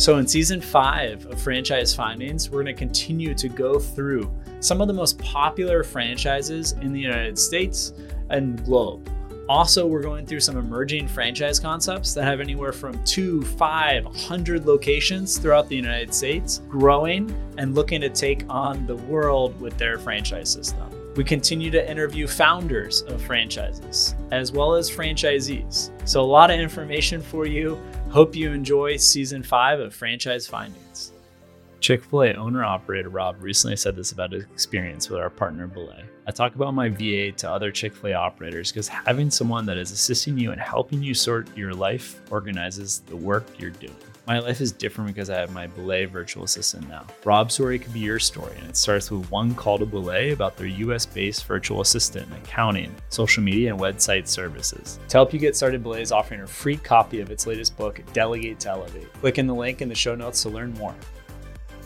So, in season five of Franchise Findings, we're going to continue to go through some of the most popular franchises in the United States and globe. Also, we're going through some emerging franchise concepts that have anywhere from two, five, hundred locations throughout the United States, growing and looking to take on the world with their franchise system. We continue to interview founders of franchises as well as franchisees. So, a lot of information for you. Hope you enjoy season five of Franchise Findings. Chick fil A owner operator Rob recently said this about his experience with our partner Belay. I talk about my VA to other Chick fil A operators because having someone that is assisting you and helping you sort your life organizes the work you're doing. My life is different because I have my Belay virtual assistant now. Rob's story could be your story, and it starts with one call to Belay about their US based virtual assistant in accounting, social media, and website services. To help you get started, Belay is offering a free copy of its latest book, Delegate to Elevate. Click in the link in the show notes to learn more.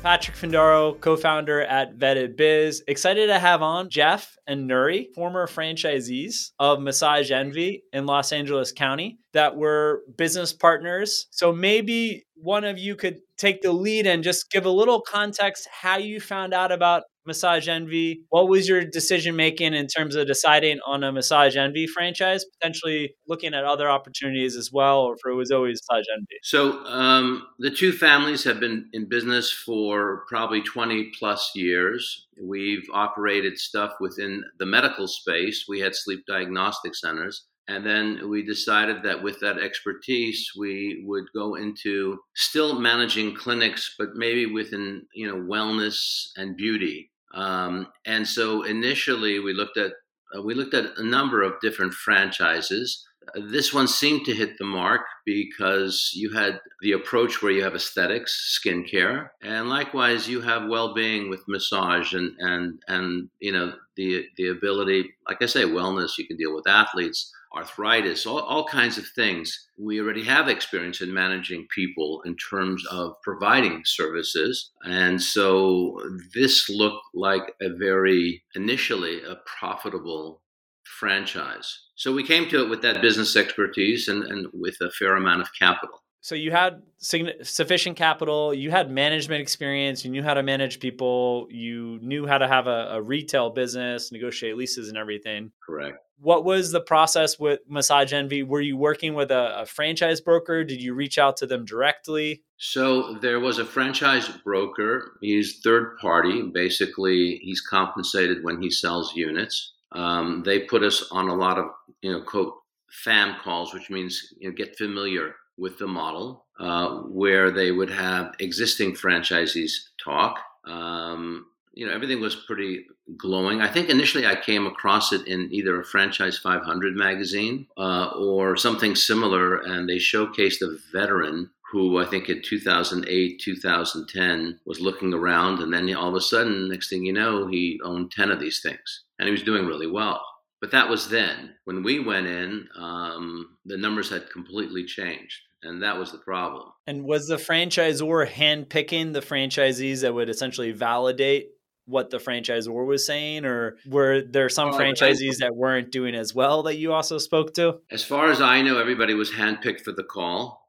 Patrick Findaro, co-founder at Vetted Biz. Excited to have on Jeff and Nuri, former franchisees of Massage Envy in Los Angeles County that were business partners. So maybe one of you could take the lead and just give a little context how you found out about Massage Envy. What was your decision making in terms of deciding on a Massage Envy franchise, potentially looking at other opportunities as well, or if it was always Massage Envy? So um, the two families have been in business for probably 20 plus years. We've operated stuff within the medical space. We had sleep diagnostic centers. And then we decided that with that expertise, we would go into still managing clinics, but maybe within you know wellness and beauty. Um, and so initially, we looked at uh, we looked at a number of different franchises. This one seemed to hit the mark because you had the approach where you have aesthetics, skincare, and likewise you have well-being with massage and and and you know the the ability, like I say, wellness. You can deal with athletes arthritis, all, all kinds of things. We already have experience in managing people in terms of providing services. And so this looked like a very, initially, a profitable franchise. So we came to it with that business expertise and, and with a fair amount of capital. So you had sufficient capital you had management experience you knew how to manage people you knew how to have a, a, retail business negotiate leases and everything. Correct. What was the process with massage envy were you working with a, a franchise broker? Did you reach out to them directly? So there was a franchise broker. He's third party. Basically he's compensated when he sells units um, they put us on a lot of you know quote fam calls which means you know, get familiar with the model uh, where they would have existing franchisees talk. Um, you know, everything was pretty glowing. I think initially I came across it in either a Franchise 500 magazine uh, or something similar, and they showcased a veteran who I think in 2008, 2010 was looking around, and then all of a sudden, next thing you know, he owned 10 of these things, and he was doing really well. But that was then. When we went in, um, the numbers had completely changed. And that was the problem. And was the franchisor handpicking the franchisees that would essentially validate what the franchisor was saying, or were there some oh, franchisees that weren't doing as well that you also spoke to? As far as I know, everybody was handpicked for the call.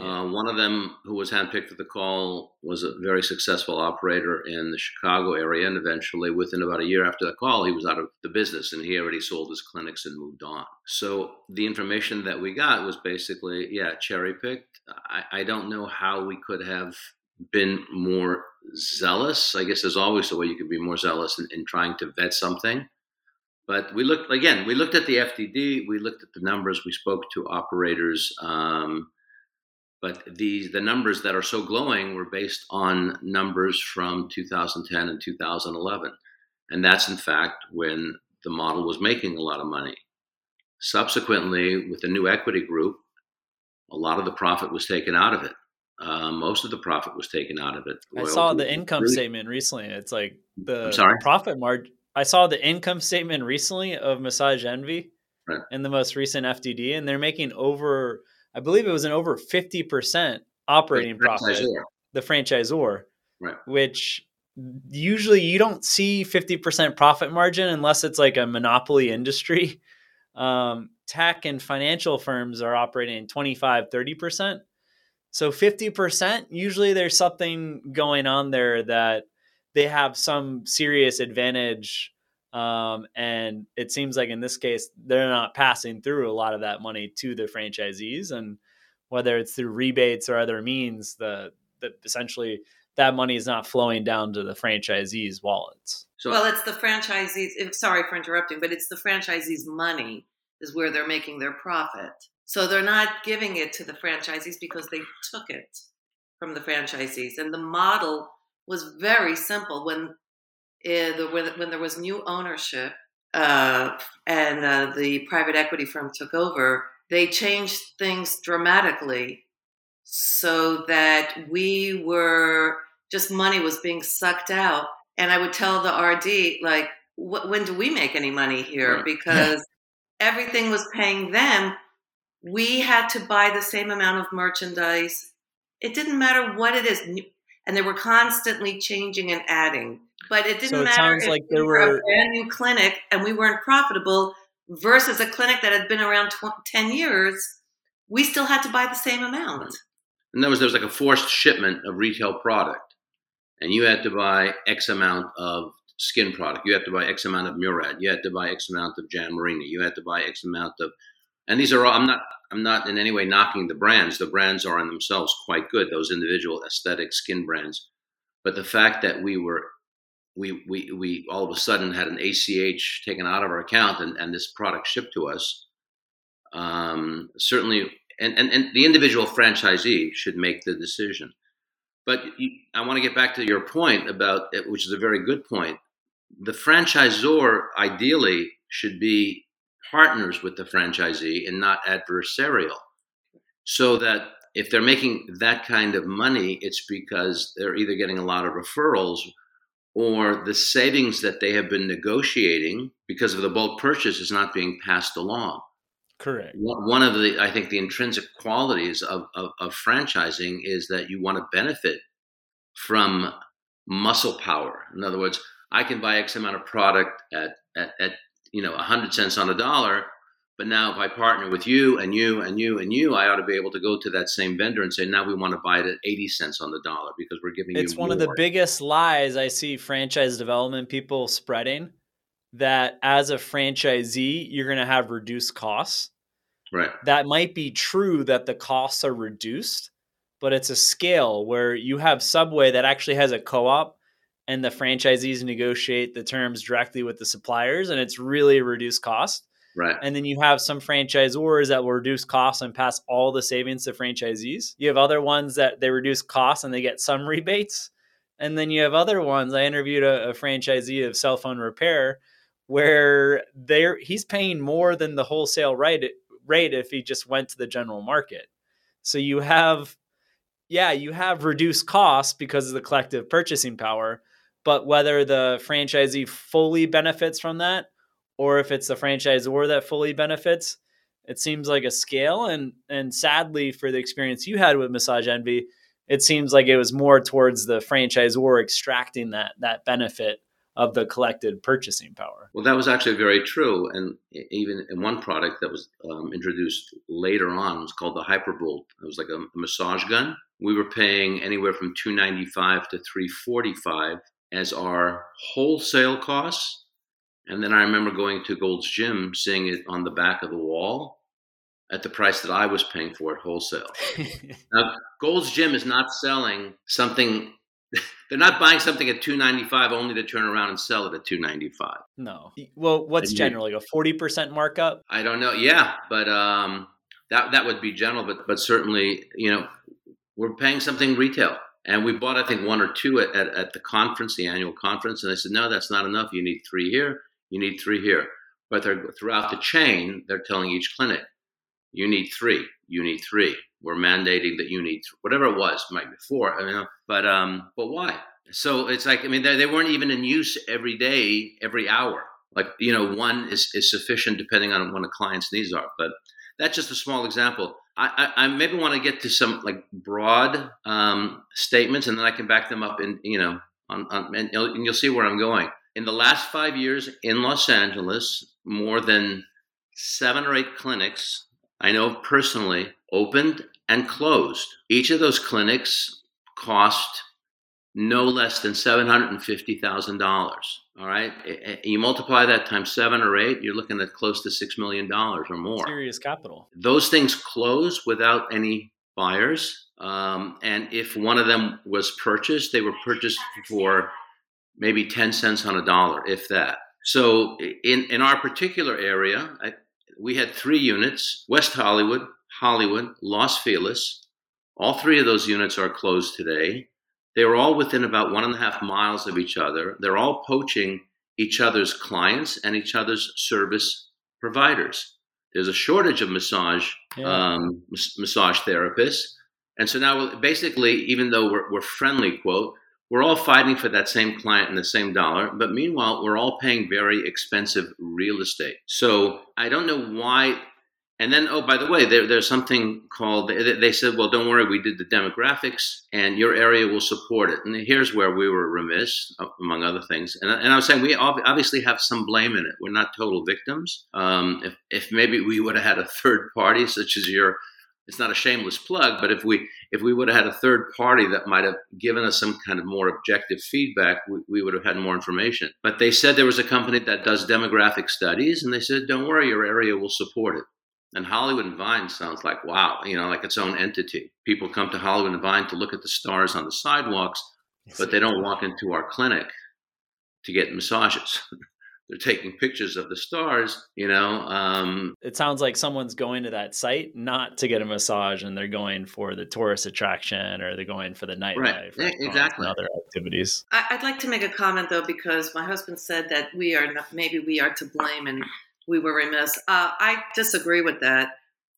Uh, one of them who was handpicked for the call was a very successful operator in the Chicago area, and eventually, within about a year after the call, he was out of the business and he already sold his clinics and moved on. So the information that we got was basically, yeah, cherry picked. I, I don't know how we could have been more zealous. I guess there's always a way you can be more zealous in, in trying to vet something. But we looked again. We looked at the FDD. We looked at the numbers. We spoke to operators. Um, but these the numbers that are so glowing were based on numbers from 2010 and 2011 and that's in fact when the model was making a lot of money. Subsequently with the new equity group a lot of the profit was taken out of it. Uh, most of the profit was taken out of it. I saw the income statement recently it's like the profit margin i saw the income statement recently of massage envy right. in the most recent fdd and they're making over I believe it was an over 50% operating the profit, the franchisor, right. which usually you don't see 50% profit margin unless it's like a monopoly industry. Um, tech and financial firms are operating 25, 30%. So 50%, usually there's something going on there that they have some serious advantage. Um, and it seems like in this case, they're not passing through a lot of that money to the franchisees. And whether it's through rebates or other means, the, the essentially that money is not flowing down to the franchisees' wallets. So, well, it's the franchisees. If, sorry for interrupting, but it's the franchisees' money is where they're making their profit. So they're not giving it to the franchisees because they took it from the franchisees. And the model was very simple. When the, when, when there was new ownership uh, and uh, the private equity firm took over, they changed things dramatically so that we were just money was being sucked out. And I would tell the RD, like, when do we make any money here? Because everything was paying them. We had to buy the same amount of merchandise. It didn't matter what it is. And they were constantly changing and adding. But it didn't so it matter if like we were... were a brand new clinic and we weren't profitable versus a clinic that had been around tw- 10 years. We still had to buy the same amount. And there was, there was like a forced shipment of retail product. And you had to buy X amount of skin product. You had to buy X amount of Murad. You had to buy X amount of Jan Marini. You had to buy X amount of, and these are all. I'm not. I'm not in any way knocking the brands. The brands are in themselves quite good. Those individual aesthetic skin brands, but the fact that we were, we we we all of a sudden had an ACH taken out of our account and and this product shipped to us, um, certainly. And, and, and the individual franchisee should make the decision. But you, I want to get back to your point about, which is a very good point the franchisor ideally should be partners with the franchisee and not adversarial. So that if they're making that kind of money, it's because they're either getting a lot of referrals or the savings that they have been negotiating because of the bulk purchase is not being passed along. Correct. One of the, I think, the intrinsic qualities of, of, of franchising is that you want to benefit from muscle power. In other words, I can buy X amount of product at, at, at you know, 100 cents on a dollar. But now if I partner with you and you and you and you, I ought to be able to go to that same vendor and say, now we want to buy it at 80 cents on the dollar because we're giving it's you It's one more. of the biggest lies I see franchise development people spreading that as a franchisee, you're going to have reduced costs. Right. That might be true that the costs are reduced, but it's a scale where you have Subway that actually has a co op and the franchisees negotiate the terms directly with the suppliers and it's really a reduced cost. Right. And then you have some franchisors that will reduce costs and pass all the savings to franchisees. You have other ones that they reduce costs and they get some rebates. And then you have other ones. I interviewed a, a franchisee of cell phone repair where they're he's paying more than the wholesale rate rate if he just went to the general market. So you have yeah, you have reduced costs because of the collective purchasing power, but whether the franchisee fully benefits from that or if it's the franchisor that fully benefits, it seems like a scale. And and sadly, for the experience you had with Massage Envy, it seems like it was more towards the franchisor extracting that that benefit of the collected purchasing power. Well, that was actually very true, and even in one product that was um, introduced later on was called the Hypervolt. It was like a massage gun. We were paying anywhere from two ninety five to three forty five as our wholesale costs. And then I remember going to Gold's Gym, seeing it on the back of the wall at the price that I was paying for it wholesale. now, Gold's Gym is not selling something. They're not buying something at two ninety five only to turn around and sell it at two ninety five. No. Well, what's generally a forty percent markup? I don't know. Yeah, but um, that that would be general. But but certainly, you know, we're paying something retail. And we bought, I think, one or two at, at, at, the conference, the annual conference. And they said, no, that's not enough. You need three here. You need three here. But they're, throughout the chain, they're telling each clinic, you need three. You need three. We're mandating that you need whatever it was, might be four. I mean, but um, but why? So it's like I mean, they, they weren't even in use every day, every hour. Like you know, one is is sufficient depending on what a client's needs are. But that's just a small example. I, I, maybe want to get to some like broad um, statements, and then I can back them up in you know on, on and, you'll, and you'll see where I'm going. In the last five years in Los Angeles, more than seven or eight clinics I know personally opened and closed. Each of those clinics cost no less than $750,000. All right. You multiply that times seven or eight, you're looking at close to $6 million or more. Serious capital. Those things close without any buyers. Um, and if one of them was purchased, they were purchased for maybe 10 cents on a dollar, if that. So in, in our particular area, I, we had three units West Hollywood, Hollywood, Los Feliz. All three of those units are closed today. They were all within about one and a half miles of each other. They're all poaching each other's clients and each other's service providers. There's a shortage of massage yeah. um, massage therapists, and so now basically, even though we're, we're friendly, quote, we're all fighting for that same client and the same dollar, but meanwhile, we're all paying very expensive real estate. So I don't know why and then, oh, by the way, there, there's something called, they said, well, don't worry, we did the demographics and your area will support it. And here's where we were remiss, among other things. And, and I was saying, we obviously have some blame in it. We're not total victims. Um, if, if maybe we would have had a third party, such as your, it's not a shameless plug, but if we if we would have had a third party that might have given us some kind of more objective feedback, we, we, would have had more information. But they said there was a company that does demographic studies, and they said, "Don't worry, your area will support it." And Hollywood and Vine sounds like wow, you know, like its own entity. People come to Hollywood and Vine to look at the stars on the sidewalks, but they don't walk into our clinic to get massages. They're taking pictures of the stars, you know. Um, it sounds like someone's going to that site not to get a massage, and they're going for the tourist attraction, or they're going for the nightlife, right? exactly, other activities. I'd like to make a comment though, because my husband said that we are not, maybe we are to blame, and we were remiss. Uh, I disagree with that.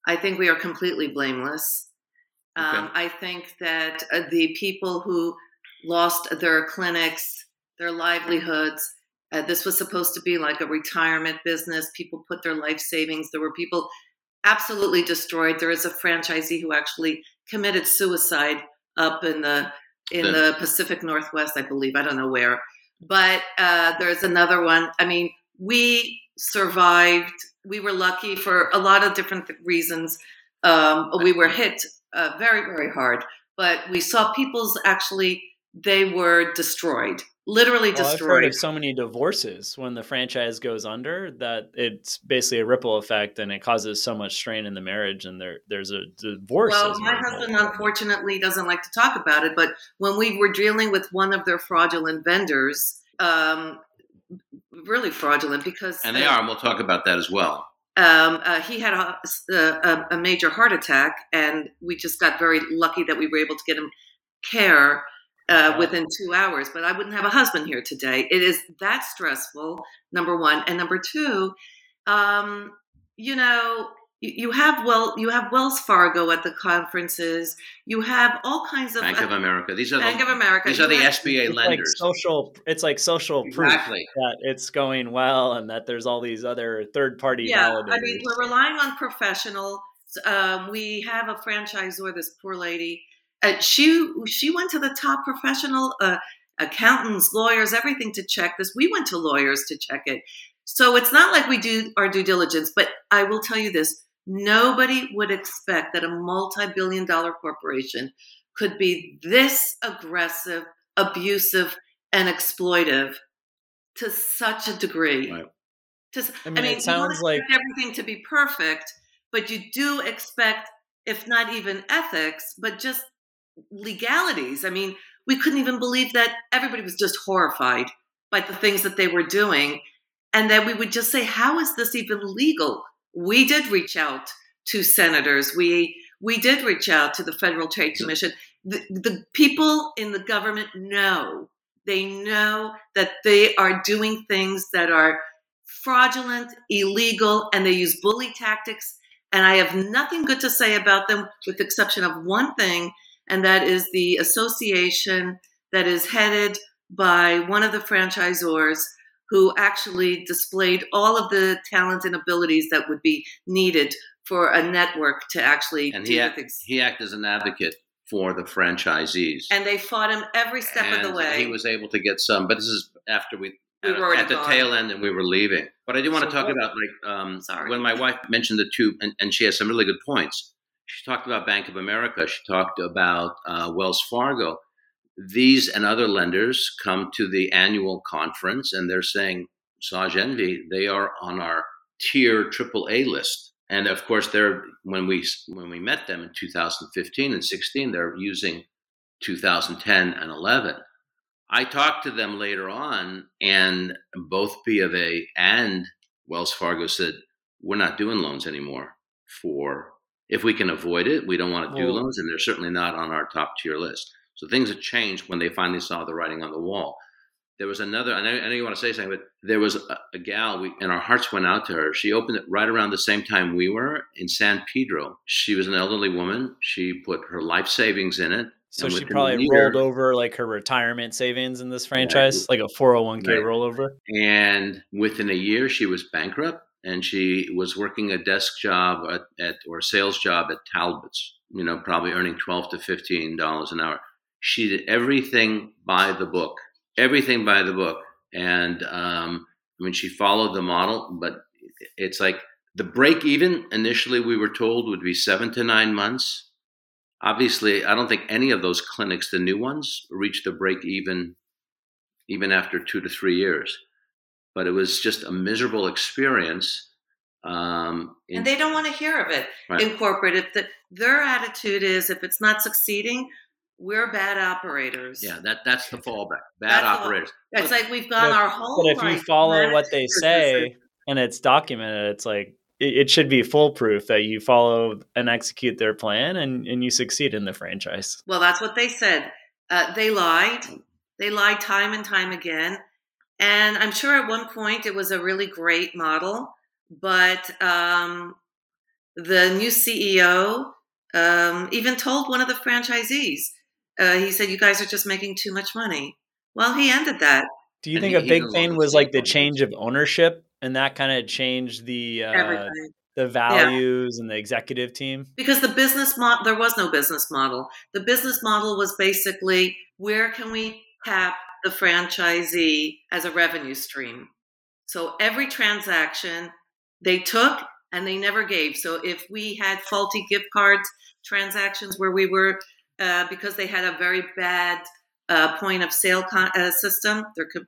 I think we are completely blameless. Um, I think that uh, the people who lost their clinics, their livelihoods, uh, this was supposed to be like a retirement business. People put their life savings. There were people absolutely destroyed. There is a franchisee who actually committed suicide up in the in the, the Pacific Northwest, I believe. I don't know where, but uh, there's another one. I mean, we survived. We were lucky for a lot of different reasons. Um, we were hit uh, very, very hard, but we saw people's actually, they were destroyed literally well, destroyed. I've heard of so many divorces when the franchise goes under that it's basically a ripple effect and it causes so much strain in the marriage and there there's a divorce. Well, my husband unfortunately doesn't like to talk about it, but when we were dealing with one of their fraudulent vendors, um, really fraudulent because and they uh, are and we'll talk about that as well um, uh, he had a, a, a, major heart attack and we just got very lucky that we were able to get him care uh, within two hours but i wouldn't have a husband here today. It is that stressful number one and number two um, you know you have well you have wells fargo at the conferences. You have all kinds of bank of america. These are bank the, of america. these are the sba it's lenders like social it's like social exactly. proof that it's going well and that there's all these other third party yeah validators. i mean we're relying on professional um, we have a franchisor this poor lady uh, she she went to the top professional uh, accountants lawyers everything to check this we went to lawyers to check it so it's not like we do our due diligence but i will tell you this Nobody would expect that a multi billion dollar corporation could be this aggressive, abusive, and exploitive to such a degree. Right. To, I mean, I mean it sounds like everything to be perfect, but you do expect, if not even ethics, but just legalities. I mean, we couldn't even believe that everybody was just horrified by the things that they were doing. And then we would just say, How is this even legal? we did reach out to senators. We we did reach out to the Federal Trade Commission. The, the people in the government know they know that they are doing things that are fraudulent, illegal, and they use bully tactics. And I have nothing good to say about them, with the exception of one thing, and that is the association that is headed by one of the franchisors who actually displayed all of the talent and abilities that would be needed for a network to actually and he, act, he acted as an advocate for the franchisees. And they fought him every step and of the way. He was able to get some, but this is after we, we were at, the gone. tail end and we were leaving. But I do want so to talk what, about like um, Sorry. when my wife mentioned the two, and, and she has some really good points. She talked about Bank of America. She talked about uh, Wells Fargo. These and other lenders come to the annual conference and they're saying, Massage Envy, they are on our tier AAA list. And of course, they're when we when we met them in 2015 and 16, they're using 2010 and 11. I talked to them later on, and both B of A and Wells Fargo said, We're not doing loans anymore for if we can avoid it, we don't want to do well, loans, and they're certainly not on our top tier list. So things have changed when they finally saw the writing on the wall. There was another, I know, I know you want to say something, but there was a, a gal, we, and our hearts went out to her. She opened it right around the same time we were in San Pedro. She was an elderly woman. She put her life savings in it. So she probably year, rolled over like her retirement savings in this franchise, right. like a 401k right. rollover. And within a year, she was bankrupt and she was working a desk job at, at or a sales job at Talbot's, you know, probably earning 12 to $15 an hour. She did everything by the book, everything by the book. And um, I mean, she followed the model, but it's like the break even initially we were told would be seven to nine months obviously, I don't think any of those clinics, the new ones, reached the break even even after two to three years. But it was just a miserable experience. Um, in, and they don't want to hear of it right. in corporate. If the, their attitude is, if it's not succeeding, we're bad operators. Yeah, that that's the fallback. Bad that's operators. it's like we've gone our whole. But if you follow what they say and it's documented, it's like it, should be foolproof that you follow and execute their plan and, and you succeed in the franchise. Well, that's what they said. Uh, they lied. They lied time and time again. And I'm sure at one point it was a really great model, but um, the new CEO um, even told one of the franchisees, uh, he said, You guys are just making too much money. Well, he ended that. Do you and think a big thing was like the change of ownership and that kind of changed the uh, the values yeah. and the executive team because the business model there was no business model the business model was basically where can we tap the franchisee as a revenue stream so every transaction they took and they never gave so if we had faulty gift cards transactions where we were uh, because they had a very bad uh, point of sale con- uh, system there could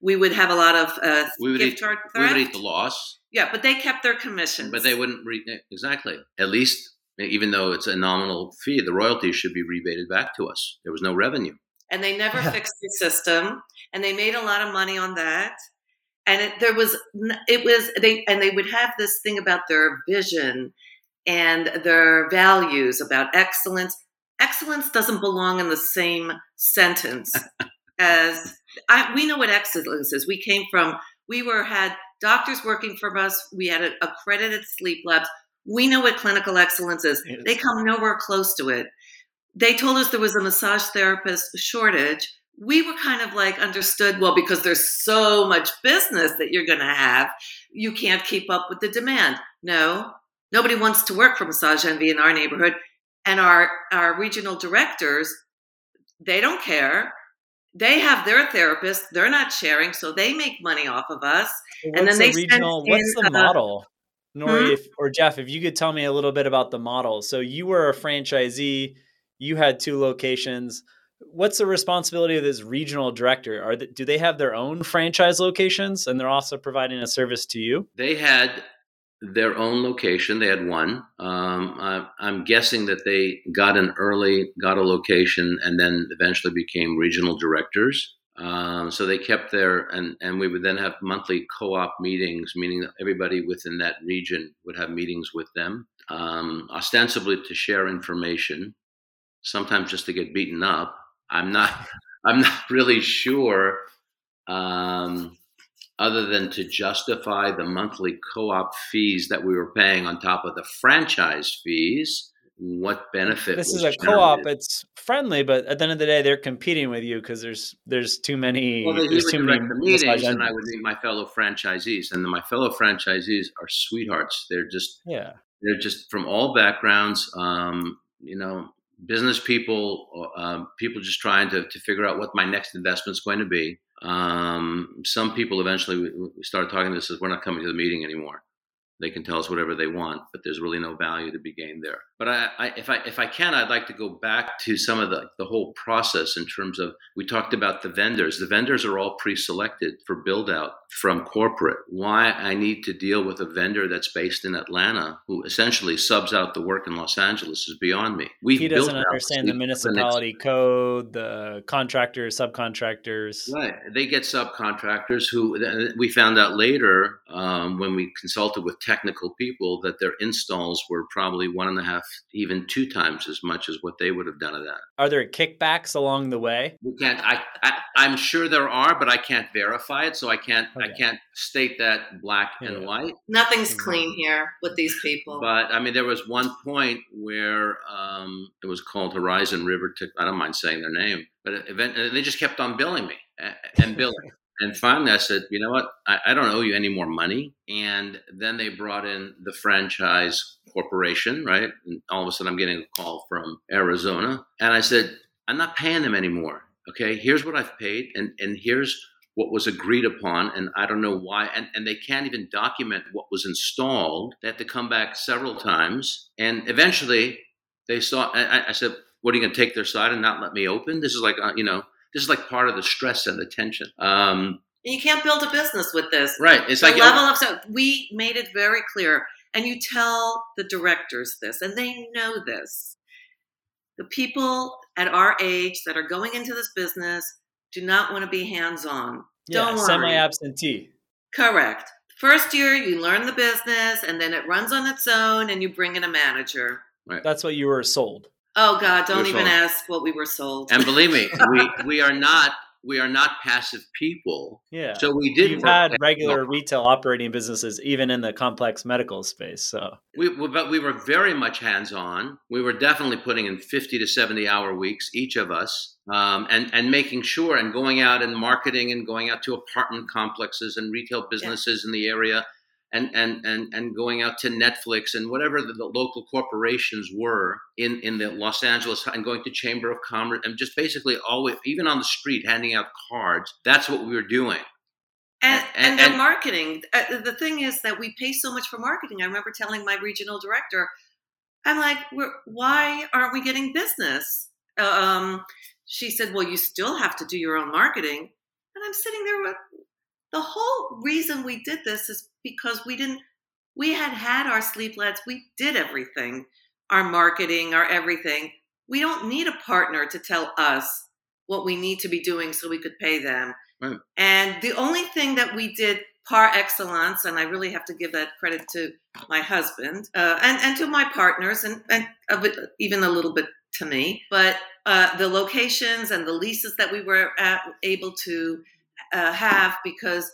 we would have a lot of uh, we would gift eat, card theft. We would eat the loss. Yeah, but they kept their commission. But they wouldn't re- exactly. At least, even though it's a nominal fee, the royalties should be rebated back to us. There was no revenue, and they never fixed the system, and they made a lot of money on that. And it, there was, it was they, and they would have this thing about their vision and their values about excellence. Excellence doesn't belong in the same sentence as I, we know what excellence is. We came from, we were had doctors working for us. We had a, accredited sleep labs. We know what clinical excellence is. They come nowhere close to it. They told us there was a massage therapist shortage. We were kind of like understood, well, because there's so much business that you're going to have, you can't keep up with the demand. No, nobody wants to work for Massage Envy in our neighborhood. And our, our regional directors, they don't care they have their therapist they're not sharing so they make money off of us and then they the regional what's the uh, model Nori, hmm? if, or Jeff, if you could tell me a little bit about the model. So you were a franchisee, you had two locations. What's the responsibility of this regional director? Are they, do they have their own franchise locations, and they're also providing a service to you? They had their own location. They had one. Um, I, I'm guessing that they got an early, got a location, and then eventually became regional directors. Um, so they kept their, and, and we would then have monthly co op meetings, meaning that everybody within that region would have meetings with them, um, ostensibly to share information, sometimes just to get beaten up. I'm not, I'm not really sure. Um, other than to justify the monthly co-op fees that we were paying on top of the franchise fees what benefit this is a generated? co-op it's friendly but at the end of the day they're competing with you because there's there's too many well, there's too many the meetings and i would meet my fellow franchisees and my fellow franchisees are sweethearts they're just yeah they're just from all backgrounds um, you know business people um, people just trying to, to figure out what my next investment is going to be um, some people eventually we, started talking to as we're not coming to the meeting anymore. They can tell us whatever they want, but there's really no value to be gained there. But I, I, if I if I can, I'd like to go back to some of the the whole process in terms of we talked about the vendors. The vendors are all pre-selected for build out from corporate. Why I need to deal with a vendor that's based in Atlanta who essentially subs out the work in Los Angeles is beyond me. We he doesn't understand the municipality code, the contractors, subcontractors. Right, they get subcontractors who we found out later um, when we consulted with technical people that their installs were probably one and a half, even two times as much as what they would have done of that. Are there kickbacks along the way? We can't. I, I am sure there are, but I can't verify it, so I can't. Okay. I can't state that black yeah. and white. Nothing's mm-hmm. clean here with these people. But I mean, there was one point where um, it was called Horizon River. I don't mind saying their name, but event, they just kept on billing me and billing. And finally, I said, you know what? I, I, don't owe you any more money. And then they brought in the franchise corporation, right? And all of a sudden, I'm getting a call from Arizona. And I said, I'm not paying them anymore. Okay, here's what I've paid, and, and here's what was agreed upon. And I don't know why. And, and they can't even document what was installed. They had to come back several times. And eventually, they saw, I, I said, what are you going to take their side and not let me open? This is like, uh, you know, this is like part of the stress and the tension. Um, you can't build a business with this. Right. It's the like level of so we made it very clear, and you tell the directors this, and they know this. The people at our age that are going into this business do not want to be hands-on. Yeah, Don't semi-absentee. Correct. First year, you learn the business, and then it runs on its own, and you bring in a manager. Right. That's what you were sold. Oh God, don't even sold. ask what we were sold. And believe me, we, we are not we are not passive people. Yeah. So we did. You've had regular retail operating businesses, even in the complex medical space. So we, but we were very much hands on. We were definitely putting in fifty to seventy hour weeks, each of us, um, and and making sure and going out and marketing and going out to apartment complexes and retail businesses yeah. in the area and and and and going out to Netflix and whatever the, the, local corporations were in in the Los Angeles and going to Chamber of Commerce and just basically always even on the street handing out cards. That's what we were doing. And, and, and, and marketing. Uh, the thing is that we pay so much for marketing. I remember telling my regional director, I'm like, why aren't we getting business? Um, she said, well, you still have to do your own marketing. And I'm sitting there with, the whole reason we did this is because we didn't we had had our sleep labs we did everything our marketing our everything we don't need a partner to tell us what we need to be doing so we could pay them right. and the only thing that we did par excellence and i really have to give that credit to my husband uh, and, and to my partners and, and a bit, even a little bit to me but uh, the locations and the leases that we were at, able to uh, have because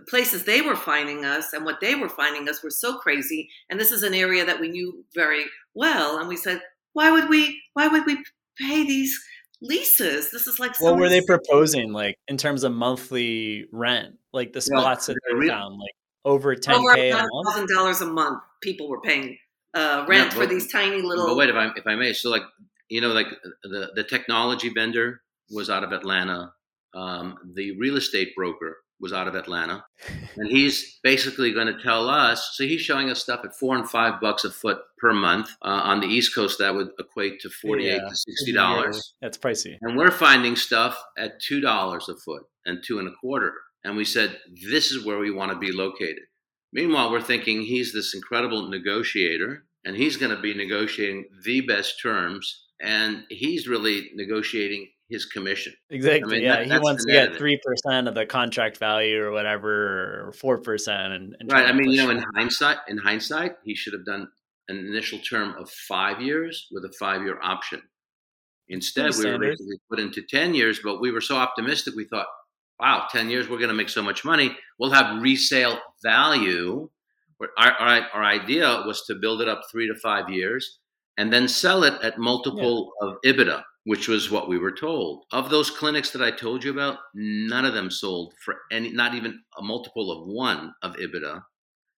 the places they were finding us and what they were finding us were so crazy. And this is an area that we knew very well. And we said, why would we? Why would we pay these leases? This is like what were they proposing? Like in terms of monthly rent, like the spots that they found, like over ten over thousand dollars a month. People were paying uh, rent yeah, but, for these tiny little. But wait, if I if I may, so like you know, like the the technology vendor was out of Atlanta. Um, the real estate broker was out of Atlanta, and he's basically going to tell us. So he's showing us stuff at four and five bucks a foot per month. Uh, on the East Coast, that would equate to forty-eight yeah. to sixty dollars. That's pricey. And we're finding stuff at two dollars a foot and two and a quarter. And we said, this is where we want to be located. Meanwhile, we're thinking he's this incredible negotiator, and he's going to be negotiating the best terms, and he's really negotiating his commission. Exactly. I mean, yeah, that, he wants to get three percent of the contract value or whatever, or four percent. And, and right. I mean, you know, in hindsight, in hindsight, he should have done an initial term of five years with a five-year option. Instead, we were basically put into ten years, but we were so optimistic. We thought, wow, ten years, we're going to make so much money. We'll have resale value. Our, our, our idea was to build it up three to five years and then sell it at multiple yeah. of EBITDA which was what we were told. Of those clinics that I told you about, none of them sold for any, not even a multiple of one of EBITDA.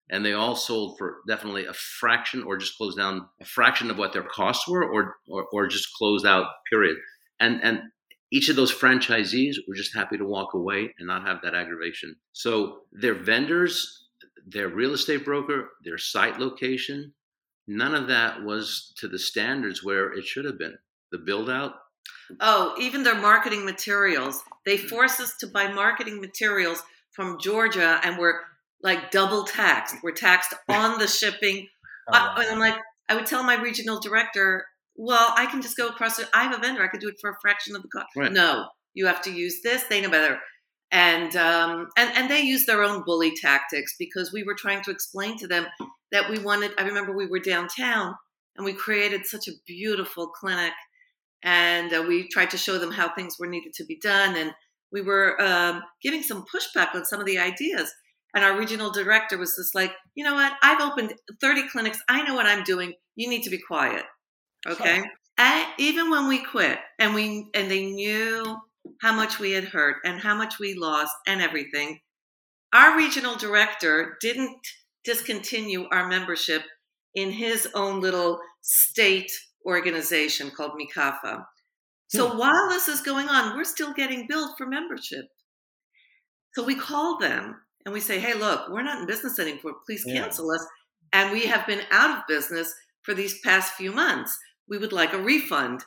And they all sold for definitely a fraction or just closed down a fraction of what their costs were or, or, or just closed out, period. And, and each of those franchisees were just happy to walk away and not have that aggravation. So their vendors, their real estate broker, their site location, none of that was to the standards where it should have been. The build out. Oh, even their marketing materials. They force us to buy marketing materials from Georgia and we're like double taxed. We're taxed on the shipping. Oh, wow. I, and I'm like, I would tell my regional director, well, I can just go across it. I have a vendor. I could do it for a fraction of the cost. Right. No, you have to use this. They know better. And, um, and and they use their own bully tactics because we were trying to explain to them that we wanted. I remember we were downtown and we created such a beautiful clinic, and uh, we tried to show them how things were needed to be done, and we were um, giving some pushback on some of the ideas. And our regional director was just like, you know what? I've opened 30 clinics. I know what I'm doing. You need to be quiet. Okay. And even when we quit and we and they knew how much we had hurt and how much we lost and everything, our regional director didn't discontinue our membership in his own little state organization called Mikafa. So hmm. while this is going on, we're still getting billed for membership. So we call them and we say, hey, look, we're not in business anymore. Please Yeah. cancel us. And we have been out of business for these past few months. We would like a refund.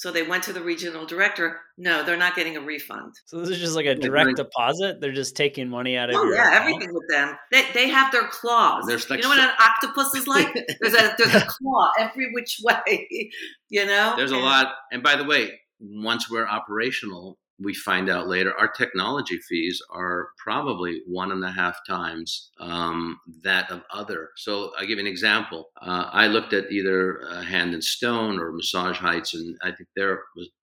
So they went to the regional director. No, they're not getting a refund. So this is just like a direct deposit. They're just taking money out of Oh your yeah, account? everything with them. They, they have their claws. There's like you know what an octopus is like? There's a there's a claw every which way. You know. There's a lot. And by the way, once we're operational, we find out later our technology fees are probably one and a half times um, that of other. So I'll give you an example. Uh, I looked at either uh, Hand and Stone or Massage Heights, and I think their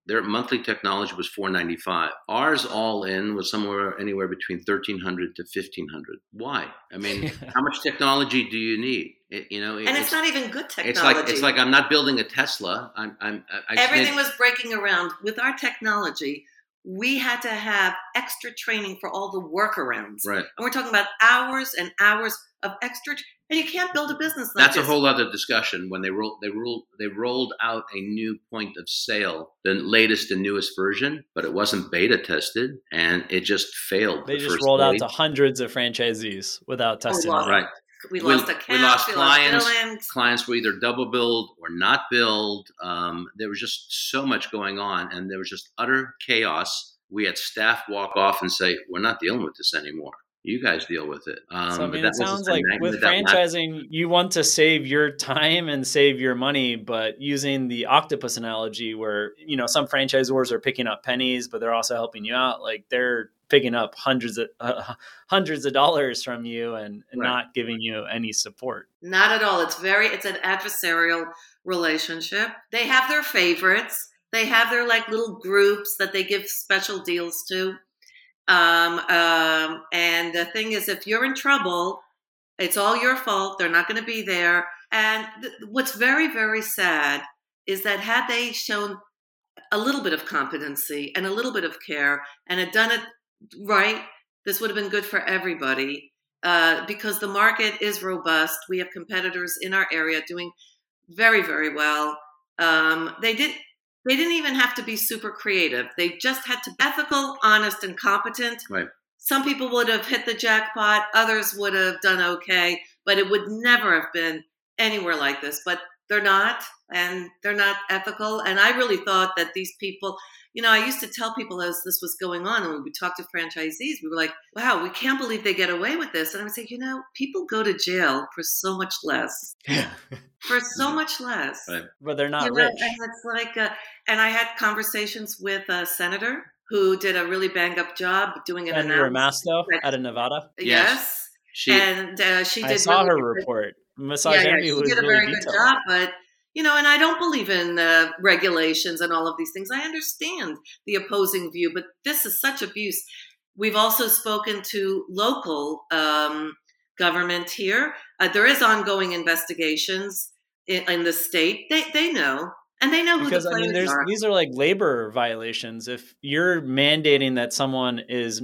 their monthly technology was 495. Ours all in was somewhere anywhere between 1300 to 1500. Why? I mean, how much technology do you need? It, you know, And it's, not even good technology. It's like it's like I'm not building a Tesla. I'm I'm I just everything need- was breaking around with our technology. We had to have extra training for all the workarounds, right. and we're talking about hours and hours of extra. And you can't build a business like That's a whole other discussion. When they rolled they rolled they rolled out a new point of sale, the latest and newest version, but it wasn't beta tested, and it just failed. They the just first rolled out to hundreds of franchisees without oh, testing wow. it. right. We we- lost we accounts. lost We clients. lost billings. clients were either double billed or not billed. Um, there was just so much going on, and there was just utter chaos. We had staff walk off and say, "We're not dealing with this anymore. You guys deal with it." Um, so I but mean, that it sounds like with that last- franchising, you want to save your time and save your money, but using the octopus analogy, where you know some franchisors are picking up pennies, but they're also helping you out. Like they're picking up hundreds of uh, hundreds of dollars from you and, and Right. not giving you any support. Not at all. It's very it's an adversarial relationship. They have their favorites. They have their like little groups that they give special deals to. Um, um, and the thing is, if you're in trouble, it's all your fault. They're not going to be there. And th- what's very, very sad is that had they shown a little bit of competency and a little bit of care and had done it right, this would have been good for everybody uh, because the market is robust. We have competitors in our area doing very, very well. Um, they did. They didn't even have to be super creative. They just had to be ethical, honest, and competent. Right. Some people would have hit the jackpot. Others would have done okay, but it would never have been anywhere like this. But they're not, and they're not ethical. And I really thought that these people, you know, I used to tell people as this was going on, and when we talked to franchisees, we were like, wow, we can't believe they get away with this. And I would say, you know, people go to jail for so much less, for so much less. Right. but they're not You know, rich. and it's like, uh, and I had conversations with a senator who did a really bang up job doing an Senator analysis. Ramasto out of Nevada. Yes. She, and uh, she did I saw really her good- report. Massage yeah, yeah, she was did a really very good job, but you know, and I don't believe in regulations and all of these things. I understand the opposing view, but this is such abuse. We've also spoken to local um, government here. Uh, there is ongoing investigations in, in the state. They they know, and they know who because the I mean, there's are. these are like labor violations. If you're mandating that someone is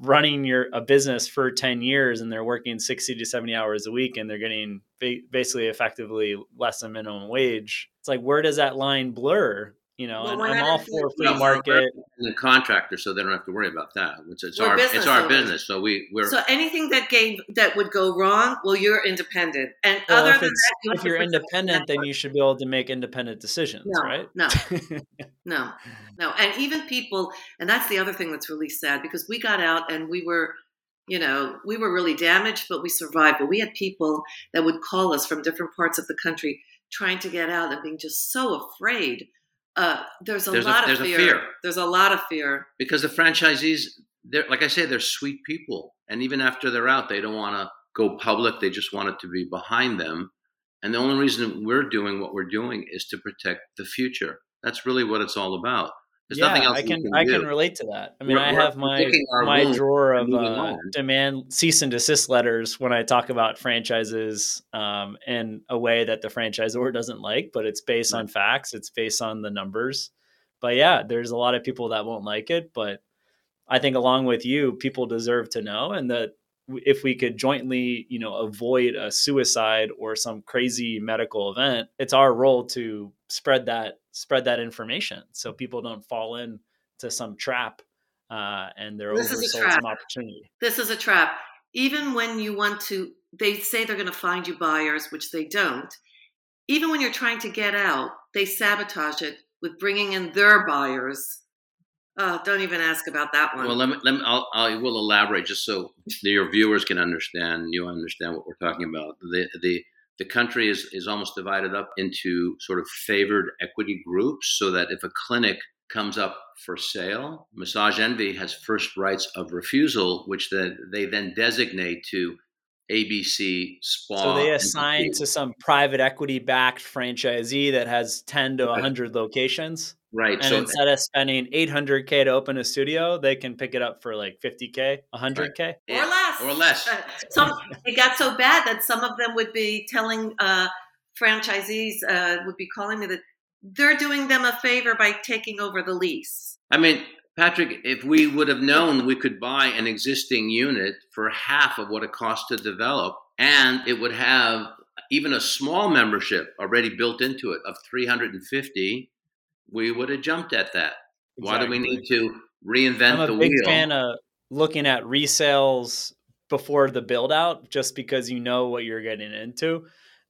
running your a business for ten years and they're working sixty to seventy hours a week and they're getting ba- basically effectively less than minimum wage, it's like where does that line blur? You know, Well, and I'm all for the- free Well, market. the contractor, so they don't have to worry about that. It's, it's We're our it's business our owners. business, so we we're So anything that gave that would go wrong, well, you're independent, and Well, other if than that, you if you're independent, then you should be able to make independent decisions, No, right? no. No, no. And even people, and that's the other thing that's really sad because we got out and we were, you know, we were really damaged, but we survived. But we had people that would call us from different parts of the country trying to get out and being just so afraid. Uh, there's a There's lot a of fear. fear. There's a lot of fear. because the franchisees, they're like I say, they're sweet people, and even after they're out, they don't want to go public. They just want it to be behind them. And the only reason we're doing what we're doing is to protect the future. That's really what it's all about. There's yeah, nothing else I can, can I do. can relate to that. I mean, We're- I have my my drawer of uh, demand cease and desist letters when I talk about franchises um, in a way that the franchisor doesn't like, but it's based on facts. It's based on the numbers. But yeah, there's a lot of people that won't like it. But I think along with you, people deserve to know, and that if we could jointly, you know, avoid a suicide or some crazy medical event, it's our role to spread that spread that information so people don't fall in to some trap uh, and they're This is a oversold trap. some opportunity. This is a trap. Even when you want to, they say they're going to find you buyers, which they don't. Even when you're trying to get out, they sabotage it with bringing in their buyers. Oh, don't even ask about that one. Well, let me, let me I'll, I will elaborate just so your viewers can understand, you understand what we're talking about. The the the country is is almost divided up into sort of favored equity groups, so that if a clinic comes up for sale, Massage Envy has first rights of refusal, which then they then designate to ABC Spa. So they assign to some private equity backed franchisee that has 10 to 100 locations. right. And So instead of spending 800K to open a studio, they can pick it up for like 50K, 100K. or yeah, less. or less. Uh, some it got so bad that some of them would be telling uh, franchisees uh, would be calling me that they're doing them a favor by taking over the lease. I mean, Patrick, if we would have known we could buy an existing unit for half of what it costs to develop, and it would have even a small membership already built into it of 350, we would have jumped at that. Why do we need to reinvent I'm a the big wheel? fan of looking at resales before the build out just because you know what you're getting into.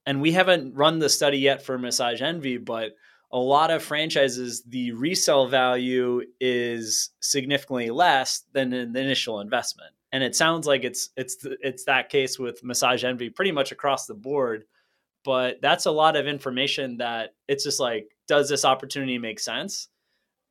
And we haven't run the study yet for Massage Envy, but a lot of franchises, the resale value is significantly less than an initial investment. And it sounds like it's it's it's that case with Massage Envy pretty much across the board. But that's a lot of information that it's just like, does this opportunity make sense?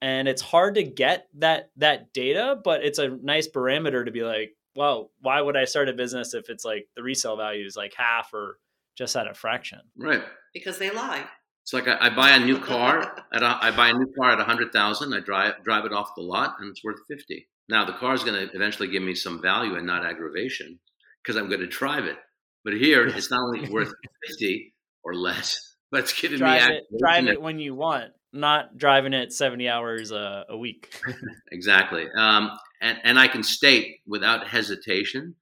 and it's hard to get that that data but it's a nice parameter to be like well why would i start a business if it's like the resale value is like half or just at a fraction right. Because they lie. It's like I, I buy a new car at a, I buy a new car at a hundred thousand. I drive drive it off the lot, and it's worth fifty. Now the car is going to eventually give me some value and not aggravation because I'm going to drive it. But here, it's not only worth fifty or less, but it's giving drive me it drive it when you want not driving it 70 hours a, a week Exactly. Um, and, and I can state without hesitation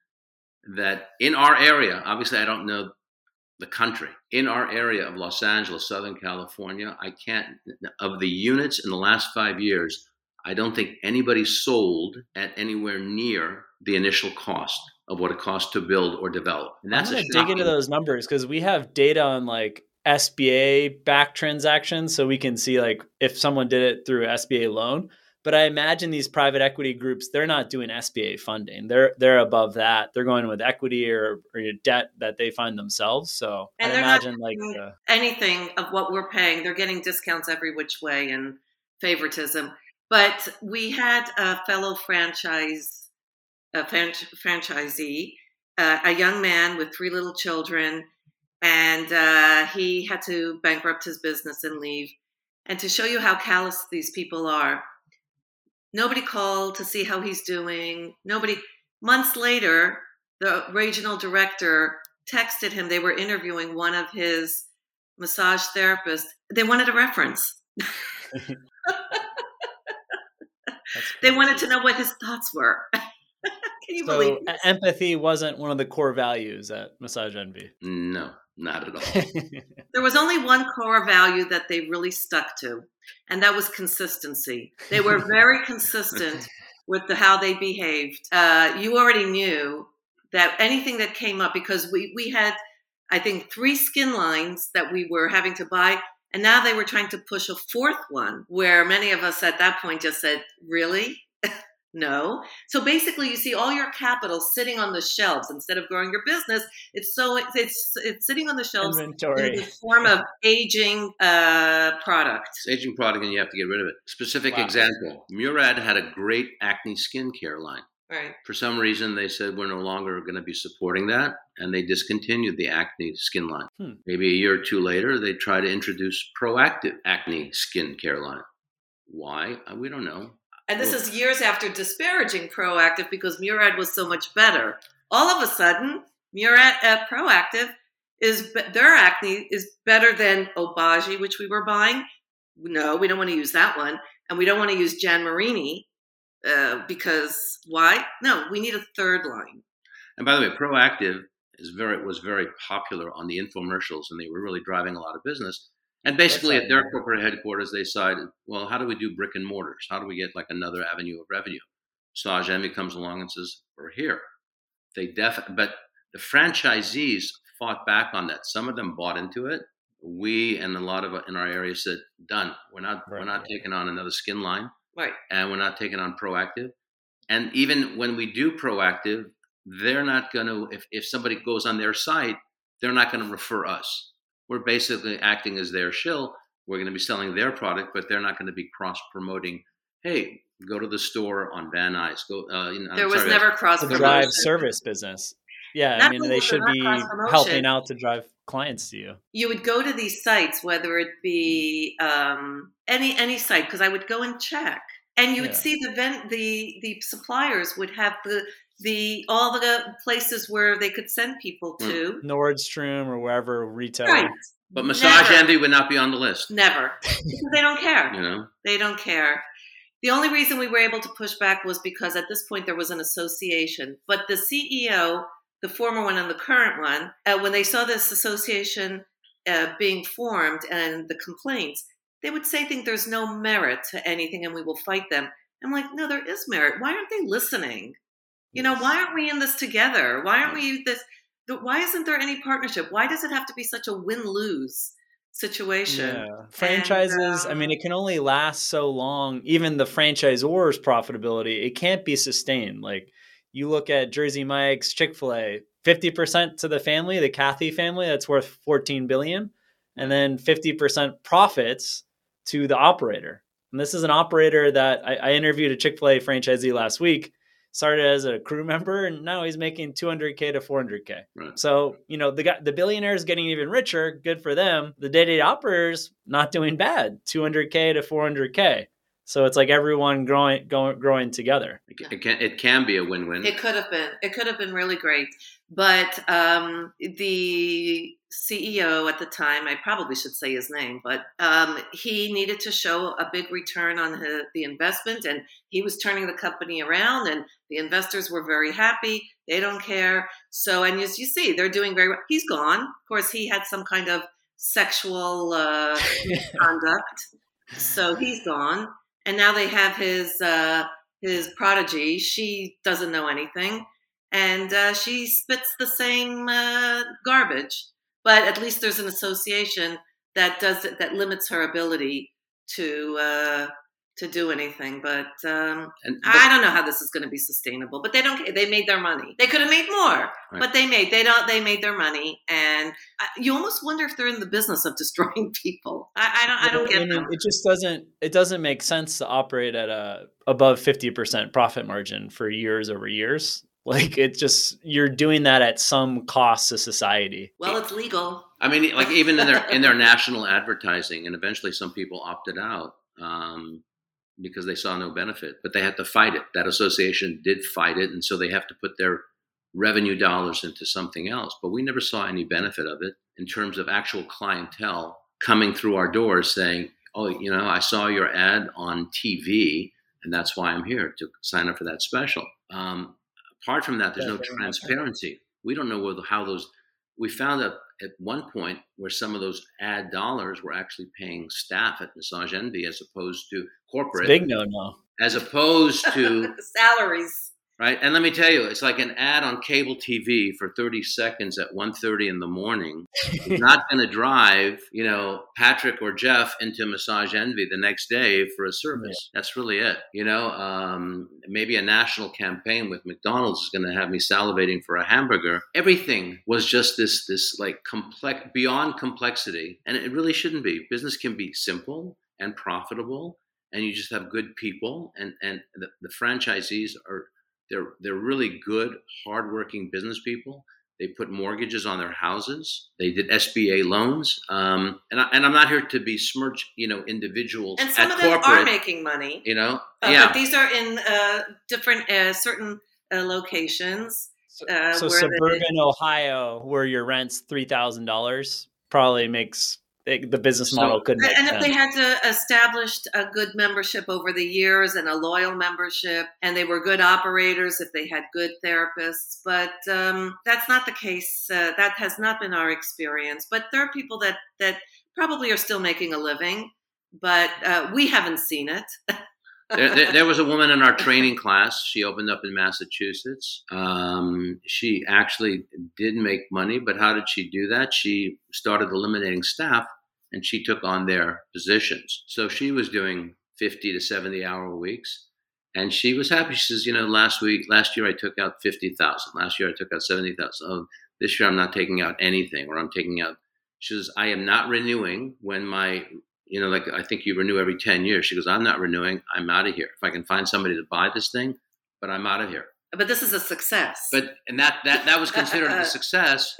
that in our area, obviously, I don't know the country, in our area of Los Angeles, Southern California, I can't, of the units in the last five years, I don't think anybody sold at anywhere near the initial cost of what it costs to build or develop. And that's i'm gonna dig into those numbers because we have data on like sba back transactions so we can see like if someone did it through sba loan but i imagine these private equity groups they're not doing sba funding. They're they're above that. They're going with equity or, or debt that they find themselves. So And i imagine like the, Anything of what we're paying, they're getting discounts every which way and favoritism. But we had a fellow franchise, a fran- franchisee, uh, a young man with three little children, and uh, he had to bankrupt his business and leave. And to show you how callous these people are, nobody called to see how he's doing. Nobody. Months later, the regional director texted him. They were interviewing one of his massage therapists. They wanted a reference. They wanted to know what his thoughts were. Can you so believe this? empathy wasn't one of the core values at massage envy No, not at all. there was only one core value that they really stuck to, and that was consistency. They were very consistent with the, how they behaved. Uh, you already knew that anything that came up because we we had I think three skin lines that we were having to buy. And now they were trying to push a fourth one where many of us at that point just said, Really? No. So basically, you see all your capital sitting on the shelves instead of growing your business. It's so it's it's sitting on the shelves Inventory. in the form of aging uh, product. It's aging product, and you have to get rid of it. Specific wow. example: Murad had a great acne skincare line. Right. For some reason, they said we're no longer going to be supporting that, and they discontinued the acne skin line. Hmm. Maybe a year or two later, they try to introduce Proactiv acne skin care line. Why? Uh, we don't know. And this is years after disparaging Proactiv because Murad was so much better. All of a sudden, Murad uh, Proactiv is their acne is better than Obagi, which we were buying. No, we don't want to use that one, and we don't want to use Jan Marini uh, because why? No, we need a third line. And by the way, Proactiv is very was very popular on the infomercials, and they were really driving a lot of business. And basically, at their corporate headquarters, they decided, well, how do we do brick and mortars? How do we get like another avenue of revenue? Envy comes along and says, we're here. They def, but the franchisees fought back on that. Some of them bought into it. We and a lot of uh, in our area said, done. We're not right. we're not taking on another skin line, right? And we're not taking on Proactiv. And even when we do Proactiv, they're not going to. If if somebody goes on their site, they're not going to refer us we're basically acting as their shill. We're going to be selling their product, but they're not going to be cross promoting. Hey, go to the store on Van Nuys. Go. Uh, you know, there was sorry, never cross promotion. drive service business. Yeah, Not I mean they should be helping out to drive clients to you. You would go to these sites, whether it be um, any any site, because I would go and check, and you would yeah. see the vent, the the suppliers would have the the all the places where they could send people hmm. to Nordstrom or wherever retail. Right. But massage Never. envy would not be on the list. Never, because they don't care. You know, they don't care. The only reason we were able to push back was because at this point there was an association. But the CEO, the former one and the current one, uh, when they saw this association uh, being formed and the complaints, they would say, "Think there's no merit to anything, and we will fight them." I'm like, "No, there is merit. Why aren't they listening?" You know, why aren't we in this together? Why aren't we this? Why isn't there any partnership? Why does it have to be such a win lose situation? Yeah. Franchises, and, I mean, um it can only last so long. Even the franchisor's profitability, it can't be sustained. Like you look at Jersey Mike's, Chick fil A, 50% to the family, the Cathy family, that's worth 14 billion. And then 50% profits to the operator. And this is an operator that I, I interviewed a Chick fil A franchisee last week started as a crew member and now he's making 200k to 400k. Right. So, you know, the guy, the billionaires getting even richer, good for them. The day-to-day operators not doing bad, 200k to 400k. So it's like everyone growing going growing together. It can it can be a win-win. It could have been. It could have been really great. But um, the CEO at the time, I probably should say his name, but um, he needed to show a big return on his, the investment, and he was turning the company around, and the investors were very happy. They don't care. So, and as you see, they're doing very well. He's gone. Of course, he had some kind of sexual uh, conduct, so he's gone. And now they have his uh, his prodigy. She doesn't know anything and uh, she spits the same uh, garbage. But at least there's an association that does it, that limits her ability to uh, to do anything. But, um, and, but, I don't know how this is going to be sustainable. But they don't. They made their money. They could have made more, right. but they made they don't. They made their money, and you almost wonder if they're in the business of destroying people. I, I don't. I don't get it. It just doesn't. It doesn't make sense to operate at a above fifty percent profit margin for years over years like it's just you're doing that at some cost to society. Well, it's legal. I mean, like even in their in their national advertising, and eventually some people opted out um, because they saw no benefit, but they had to fight it. That association did fight it, and so they have to put their revenue dollars into something else. But we never saw any benefit of it in terms of actual clientele coming through our doors saying, "Oh, you know, I saw your ad on TV." And that's why I'm here to sign up for that special. Um, apart from that, there's no transparency. We don't know how those. We found that at one point where some of those ad dollars were actually paying staff at Massage Envy as opposed to corporate. big no no. As opposed to salaries right? And let me tell you it's like an ad on cable tv for 30 seconds at 1.30 in the morning. It's not going to drive you know patrick or jeff into massage envy the next day for a service. Yeah. that's really it you know? Um, maybe a national campaign with mcdonald's is going to have me salivating for a hamburger. Everything was just this this like complex beyond complexity and it really shouldn't be. Business can be simple and profitable and you just have good people and and the, the franchisees are they're they're really good, hardworking business people. They put mortgages on their houses. They did SBA loans, um, and I, and I'm not here to besmirch, you know, individuals. And some of them are making money. You know, uh, yeah. But these are in uh, different uh, certain uh, locations. So, uh, so suburban they, Ohio, where your rent's three thousand dollars, probably makes the business model so, couldn't. And if they had to establish a good membership over the years and a loyal membership, and they were good operators, if they had good therapists, but um, that's not the case. Uh, that has not been our experience. But there are people that that probably are still making a living, but uh, we haven't seen it. there, there, there, was a woman in our training class. She opened up in Massachusetts. Um, she actually did make money, but how did she do that? She started eliminating staff and she took on their positions. So she was doing 50 to 70 hour weeks. And she was happy. She says, you know, last week, last year I took out 50,000. Last year I took out 70,000. Oh, this year I'm not taking out anything or I'm taking out. She says, I am not renewing when my you know, like I think you renew every 10 years. She goes, I'm not renewing. I'm out of here. If I can find somebody to buy this thing, but I'm out of here. But this is a success. But, and that, that, that was considered a success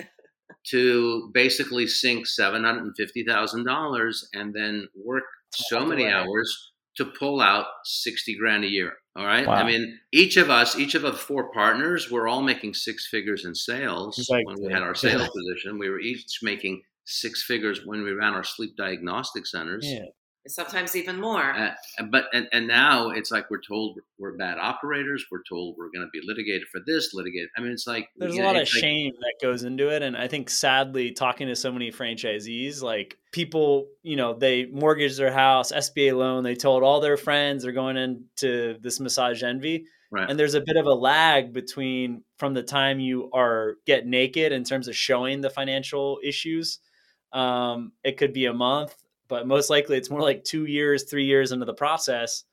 to basically sink $750,000 and then work so many hours to pull out 60 grand a year. All right. Wow. I mean, each of us, each of the four partners, we're all making six figures in sales when we had our sales position. We were each making six figures when we ran our sleep diagnostic centers. Yeah. Sometimes even more. Uh, but and, and now it's like we're told we're bad operators. We're told we're going to be litigated for this, litigated. I mean, it's like there's a lot of shame that goes into it, and I think sadly, talking to so many franchisees, like people, you know, they mortgage their house, SBA loan. They told all their friends they're going into this massage envy. Right. And there's a bit of a lag between from the time you are get naked in terms of showing the financial issues um, it could be a month, but most likely it's more like two years, three years into the process.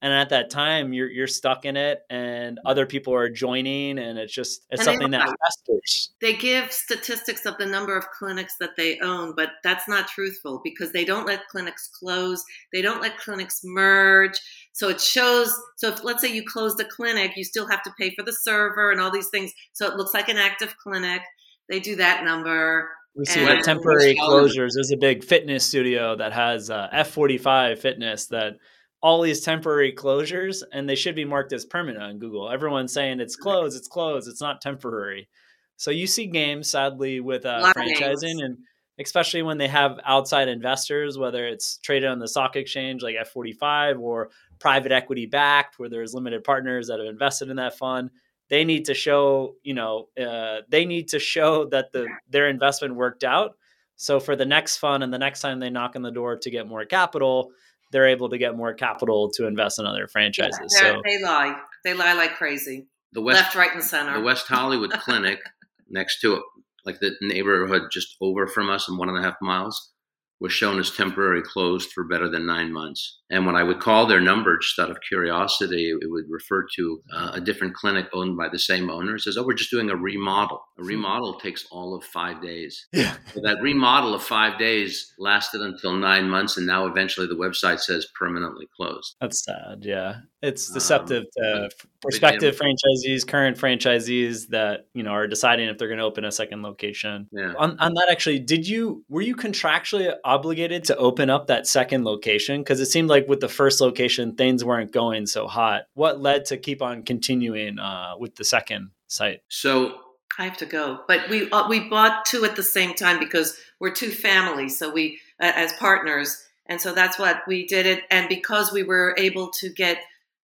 And at that time, you're you're stuck in it, and other people are joining, and it's just it's and something that festers. They give statistics of the number of clinics that they own, but that's not truthful because they don't let clinics close. They don't let clinics merge. So it shows. So if let's say you close the clinic, you still have to pay for the server and all these things. So it looks like an active clinic. They do that number. We see the temporary closures. There's a big fitness studio that has uh, F45 fitness that all these temporary closures and they should be marked as permanent on Google. Everyone's saying it's closed, it's closed, it's not temporary. So you see games sadly with uh, franchising and especially when they have outside investors, whether it's traded on the stock exchange like F45 or private equity backed, where there's limited partners that have invested in that fund they need to show you know uh, they need to show that the their investment worked out. So for the next fund and the next time they knock on the door to get more capital they're able to get more capital to invest in other franchises. yeah, so they lie. They lie like crazy. The west, left right and center. the west hollywood clinic next to it like the neighborhood just over from us and one and a half miles was shown as temporarily closed for better than nine months. And when I would call their number just out of curiosity, it would refer to uh, a different clinic owned by the same owner. It says, Oh, we're just doing a remodel. A hmm. remodel takes all of five days. Yeah. So that remodel of five days lasted until nine months. And now eventually the website says permanently closed. That's sad. Yeah. It's um, deceptive um, to prospective franchisees, current franchisees that, you know, are deciding if they're going to open a second location. Yeah. On, on that, actually, did you, were you contractually obligated to open up that second location? Because it seemed like with the first location, things weren't going so hot. What led to keep on continuing uh, with the second site? So I have to go, but we uh, we bought two at the same time because we're two families, so we uh, as partners, and so that's what we did it. And because we were able to get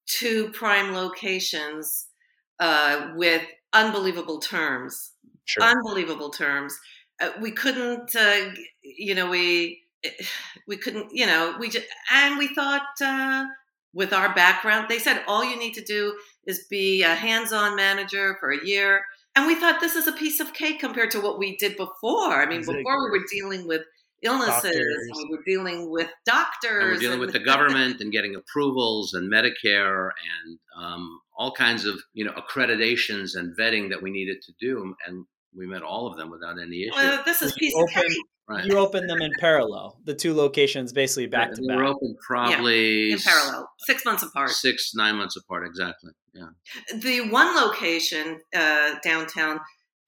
two prime locations uh, with unbelievable terms, sure. unbelievable terms, uh, we couldn't, uh, you know, we we couldn't, you know, we just and we thought uh, with our background, they said all you need to do is be a hands-on manager for a year, and we thought this is a piece of cake compared to what we did before. I mean, Exactly. before we were dealing with illnesses, we were dealing with doctors, And we're dealing and- with the government and getting approvals and Medicare and um, all kinds of you know accreditations and vetting that we needed to do, and we met all of them without any issue. Well, this is You piece of open- cake right. You opened them in parallel, the two locations basically back Right, to we back. were open probably in parallel, six months apart. six nine months apart exactly. Yeah. The one location uh, downtown,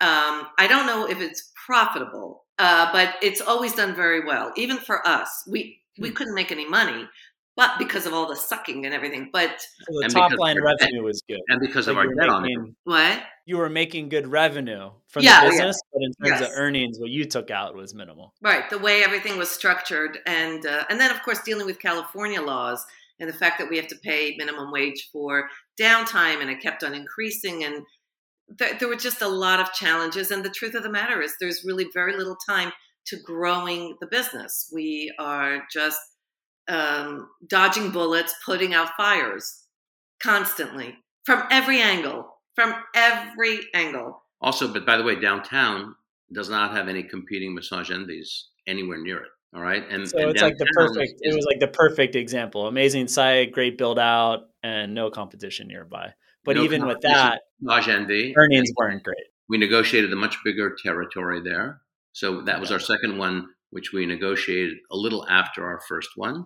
um, I don't know if it's profitable, uh, but it's always done very well. Even for us, we we Hmm. couldn't make any money, but because of all the sucking and everything. But So the top line revenue was good. And because of our you debt were on it. making- what? You were making good revenue from Yeah, the yeah. business, but in terms Yes. of earnings, what you took out was minimal. Right, the way everything was structured, and uh, and then of course dealing with California laws and the fact that we have to pay minimum wage for downtime, and it kept on increasing, and th- there were just a lot of challenges. And the truth of the matter is, there's really very little time to growing the business. We are just um, dodging bullets, putting out fires constantly from every angle, from every angle. Also, but by the way, downtown does not have any competing massage envies anywhere near it. All right, and So and it's like the perfect. is- It was like the perfect example. Amazing site, great build out, and no competition nearby. But No even with that, massage envy. earnings weren't great. We negotiated a much bigger territory there, so that was our second one, which we negotiated a little after our first one.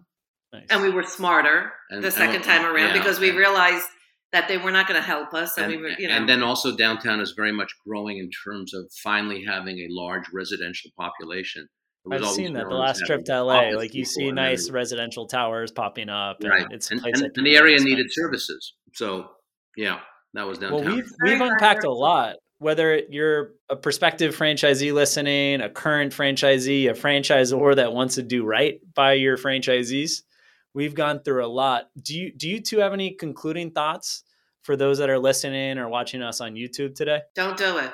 Nice. and we were smarter And- the second we- time around yeah, because we and- realized that they were not going to help us, and, and, we were, you know, and then also downtown is very much growing in terms of finally having a large residential population. I've seen that the last trip to LA. Like you see nice everything. residential towers popping up, and right, it's and, and, and the area needed services. So yeah, that was downtown. Well, we've we've unpacked a lot. Whether you're a prospective franchisee listening, a current franchisee, a franchisor that wants to do right by your franchisees, we've gone through a lot. Do you do you two have any concluding thoughts for those that are listening or watching us on YouTube today? don't do it.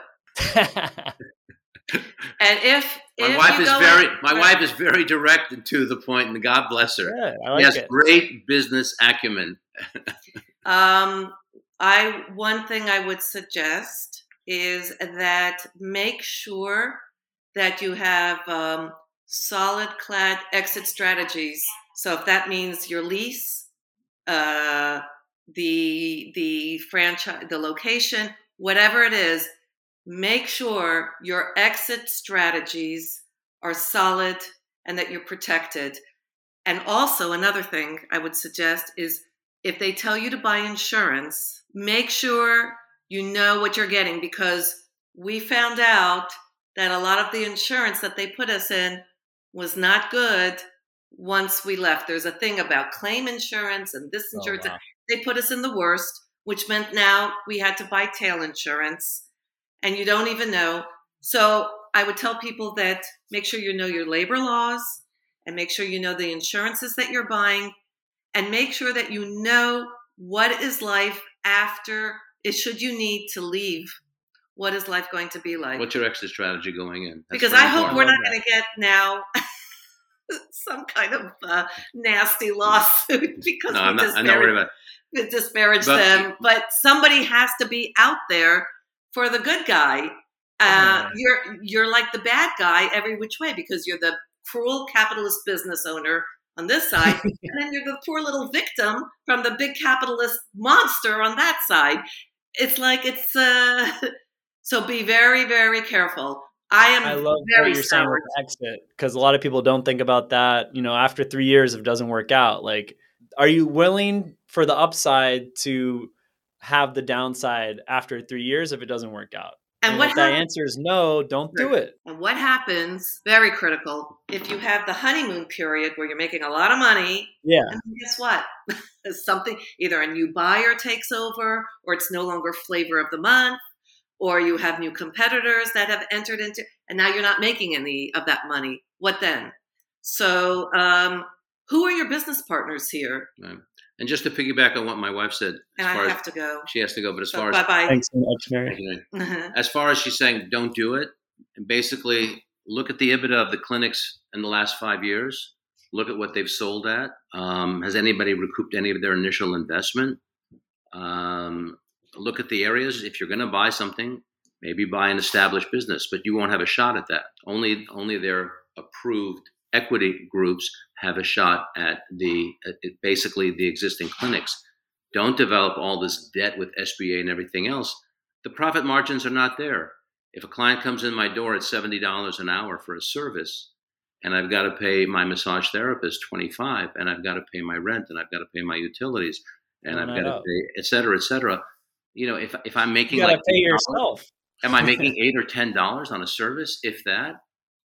And if my if wife you is go very in- my wife is very direct and to the point, and God bless her. Good, I She like has it. great business acumen. Um, I one thing I would suggest is that make sure that you have um, solid clad exit strategies. So if that means your lease, uh, the the franchise, the location, whatever it is, make sure your exit strategies are solid and that you're protected. And also another thing I would suggest is if they tell you to buy insurance, make sure you know what you're getting because we found out that a lot of the insurance that they put us in was not good once we left. There's a thing about claim insurance and this Oh, insurance. wow. They put us in the worst, which meant now we had to buy tail insurance and you don't even know. So I would tell people that make sure you know your labor laws and make sure you know the insurances that you're buying and make sure that you know what is life after it should you need to leave what is life going to be like What's your exit strategy going in? That's because i hope we're not going to get now some kind of uh, nasty lawsuit because No, we I'm not, I'm not disparage, worried about. we disparage But- them but somebody has to be out there for the good guy uh, Yeah. you're you're like the bad guy every which way because you're the cruel capitalist business owner on this side and then you're the poor little victim from the big capitalist monster on that side. It's like it's uh so be very, very careful. I am I love very what you're saying with exit because a lot of people don't think about that. You know, after three years, if it doesn't work out, like, are you willing for the upside to have the downside after three years if it doesn't work out? And what if that happens, answer is no, don't do it. and what happens, very critical, if you have the honeymoon period where you're making a lot of money, Yeah. and guess what? Something either a new buyer takes over, or it's no longer flavor of the month, or you have new competitors that have entered into, and now you're not making any of that money. What then? So, um, who are your business partners here? And just to piggyback on what my wife said, And as I far have as to go. she has to go, but as So far bye as bye. Thanks so much, Mary. as far as she's saying, don't do it. And basically, look at the EBITDA of the clinics in the last five years. Look at what they've sold at. Um, has anybody recouped any of their initial investment? Um, look at the areas. If you're going to buy something, maybe buy an established business, but you won't have a shot at that. Only only their approved equity groups have a shot at the at basically the existing clinics. Don't develop all this debt with SBA and everything else. The profit margins are not there. If a client comes in my door at $70 an hour for a service, and I've got to pay my massage therapist 25 and I've got to pay my rent and I've got to pay my utilities and I've got to pay et cetera, et cetera. You know, if, if I'm making you like pay yourself. am I making eight or ten dollars on a service? If that,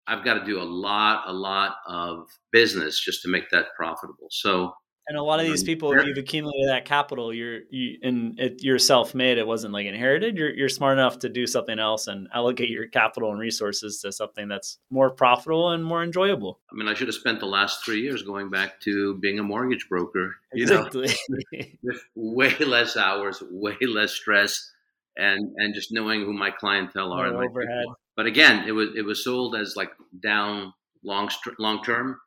I've got to do a lot, a lot of business just to make that profitable. So and a lot of these people, if you've accumulated that capital, you're you and it, you're self-made. It wasn't like inherited. You're you're smart enough to do something else and allocate your capital and resources to something that's more profitable and more enjoyable. I mean, I should have spent the last three years going back to being a mortgage broker. You exactly. know, with way less hours, way less stress, and and just knowing who my clientele are. No overhead. But again, it was it was sold as like down long long term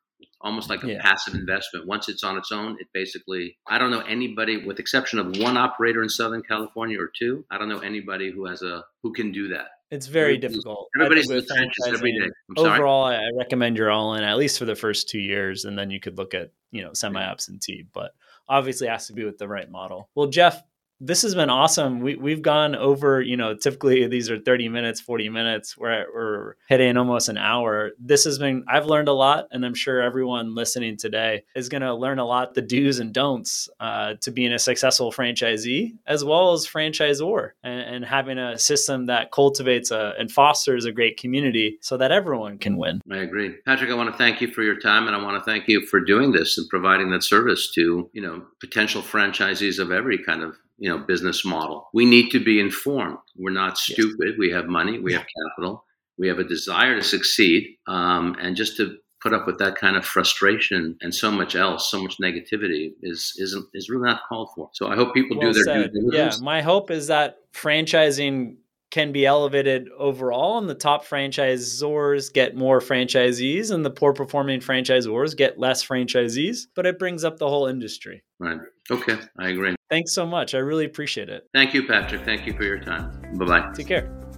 almost like a yeah. passive investment. Once it's on its own, it basically, I don't know anybody, with exception of one operator in Southern California or two, I don't know anybody who has a, who can do that. It's very difficult. Everybody's in the trenches every day. Overall, I recommend you're all in at least for the first two years, and then you could look at you know semi absentee. But obviously, it has to be with the right model. Well, Jeff, this has been awesome. We we've gone over, you know, typically these are 30 minutes, 40 minutes. We're we're hitting almost an hour. This has been I've learned a lot, and I'm sure everyone listening today is going to learn a lot the do's and don'ts uh, to being a successful franchisee as well as franchisor, and, and having a system that cultivates a, and fosters a great community so that everyone can win. I agree, Patrick. I want to thank you for your time, and I want to thank you for doing this and providing that service to you know potential franchisees of every kind of you know business model. We need to be informed. We're not stupid. Yes. we have money. We have capital. We have a desire to succeed um, and just to put up with that kind of frustration and so much else so much negativity is isn't is really not called for. So i hope people well do their due diligence. yeah my hope is that franchising can be elevated overall and the top franchisors get more franchisees and the poor performing franchisors get less franchisees but it brings up the whole industry right okay i agree Thanks so much. I really appreciate it. Thank you, Patrick. Thank you for your time. Bye bye. Take care.